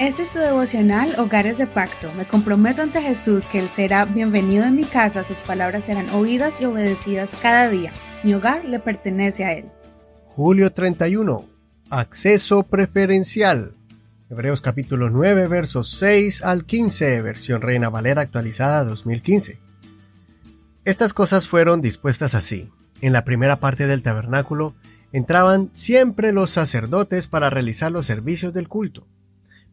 Este es tu devocional Hogares de Pacto. Me comprometo ante Jesús que Él será bienvenido en mi casa, sus palabras serán oídas y obedecidas cada día. Mi hogar le pertenece a Él. Julio 31. Acceso preferencial. Hebreos capítulo 9 versos 6 al 15, versión Reina Valera actualizada 2015. Estas cosas fueron dispuestas así. En la primera parte del tabernáculo entraban siempre los sacerdotes para realizar los servicios del culto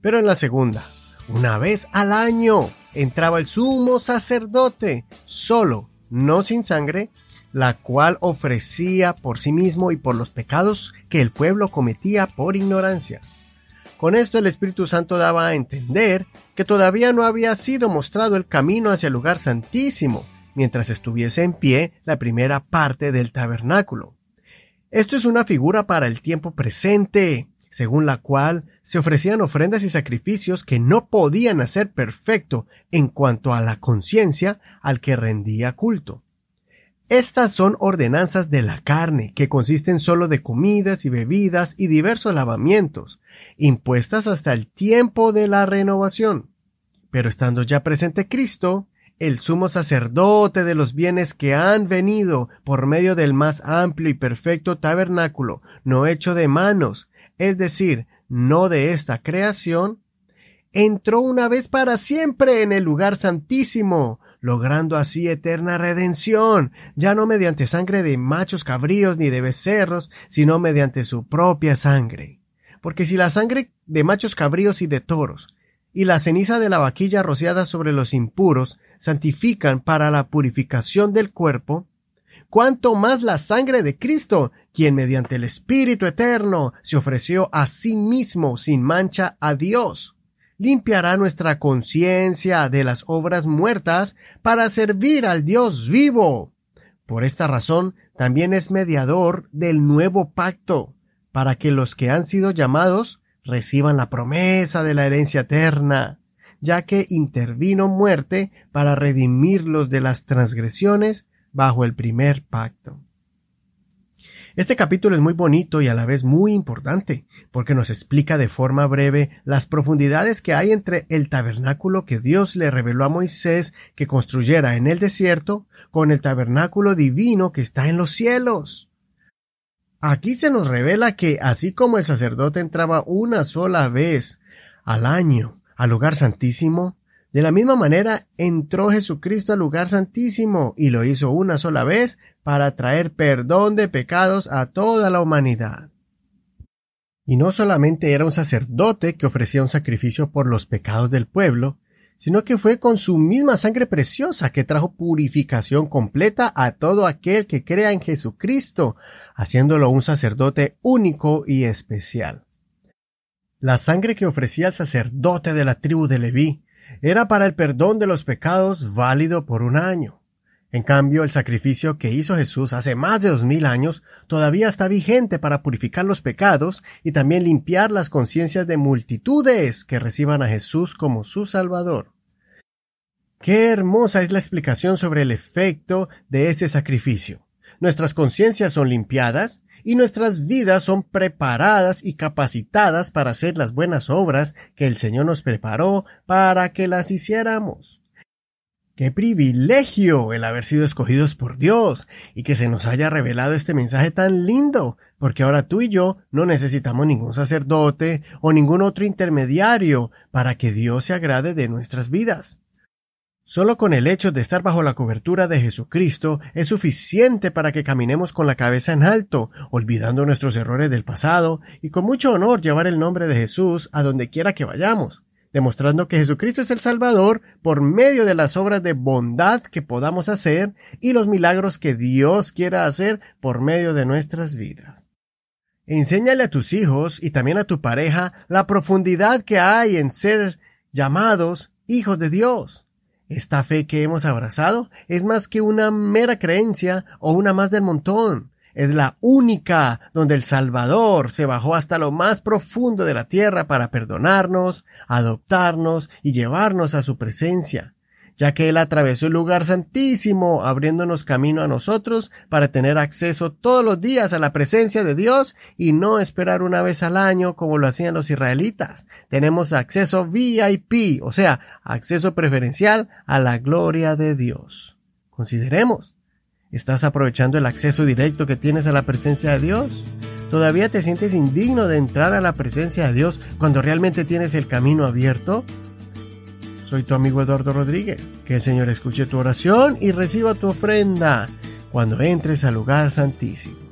pero en la segunda, una vez al año, entraba el sumo sacerdote, solo, no sin sangre, la cual ofrecía por sí mismo y por los pecados que el pueblo cometía por ignorancia. Con esto el Espíritu Santo daba a entender que todavía no había sido mostrado el camino hacia el lugar santísimo, mientras estuviese en pie la primera parte del tabernáculo. Esto es una figura para el tiempo presente, según la cual se ofrecían ofrendas y sacrificios que no podían hacer perfecto en cuanto a la conciencia al que rendía culto. Estas son ordenanzas de la carne, que consisten solo de comidas y bebidas y diversos lavamientos, impuestas hasta el tiempo de la renovación. Pero estando ya presente Cristo, el sumo sacerdote de los bienes que han venido por medio del más amplio y perfecto tabernáculo, no hecho de manos, es decir, no de esta creación, entró una vez para siempre en el lugar santísimo, logrando así eterna redención, ya no mediante sangre de machos cabríos ni de becerros, sino mediante su propia sangre. Porque si la sangre de machos cabríos y de toros, y la ceniza de la vaquilla rociada sobre los impuros, santifican para la purificación del cuerpo, cuanto más la sangre de Cristo, quien mediante el Espíritu Eterno se ofreció a sí mismo sin mancha a Dios, limpiará nuestra conciencia de las obras muertas para servir al Dios vivo. Por esta razón, también es mediador del nuevo pacto, para que los que han sido llamados reciban la promesa de la herencia eterna, ya que intervino muerte para redimirlos de las transgresiones bajo el primer pacto. Este capítulo es muy bonito y a la vez muy importante, porque nos explica de forma breve las profundidades que hay entre el tabernáculo que Dios le reveló a Moisés que construyera en el desierto con el tabernáculo divino que está en los cielos. Aquí se nos revela que así como el sacerdote entraba una sola vez al año al lugar santísimo, de la misma manera entró Jesucristo al lugar santísimo y lo hizo una sola vez para traer perdón de pecados a toda la humanidad. Y no solamente era un sacerdote que ofrecía un sacrificio por los pecados del pueblo, sino que fue con su misma sangre preciosa que trajo purificación completa a todo aquel que crea en Jesucristo, haciéndolo un sacerdote único y especial. La sangre que ofrecía el sacerdote de la tribu de Leví era para el perdón de los pecados válido por un año. En cambio, el sacrificio que hizo Jesús hace más de dos mil años todavía está vigente para purificar los pecados y también limpiar las conciencias de multitudes que reciban a Jesús como su Salvador. Qué hermosa es la explicación sobre el efecto de ese sacrificio. Nuestras conciencias son limpiadas y nuestras vidas son preparadas y capacitadas para hacer las buenas obras que el Señor nos preparó para que las hiciéramos. Qué privilegio el haber sido escogidos por Dios y que se nos haya revelado este mensaje tan lindo, porque ahora tú y yo no necesitamos ningún sacerdote o ningún otro intermediario para que Dios se agrade de nuestras vidas. Solo con el hecho de estar bajo la cobertura de Jesucristo es suficiente para que caminemos con la cabeza en alto, olvidando nuestros errores del pasado y con mucho honor llevar el nombre de Jesús a donde quiera que vayamos, demostrando que Jesucristo es el Salvador por medio de las obras de bondad que podamos hacer y los milagros que Dios quiera hacer por medio de nuestras vidas. Enséñale a tus hijos y también a tu pareja la profundidad que hay en ser llamados hijos de Dios. Esta fe que hemos abrazado es más que una mera creencia o una más del montón. Es la única donde el Salvador se bajó hasta lo más profundo de la tierra para perdonarnos, adoptarnos y llevarnos a su presencia, ya que Él atravesó el lugar santísimo, abriéndonos camino a nosotros para tener acceso todos los días a la presencia de Dios y no esperar una vez al año como lo hacían los israelitas. Tenemos acceso VIP, o sea, acceso preferencial a la gloria de Dios. Consideremos, ¿estás aprovechando el acceso directo que tienes a la presencia de Dios? ¿Todavía te sientes indigno de entrar a la presencia de Dios cuando realmente tienes el camino abierto? Soy tu amigo Eduardo Rodríguez. Que el Señor escuche tu oración y reciba tu ofrenda cuando entres al lugar santísimo.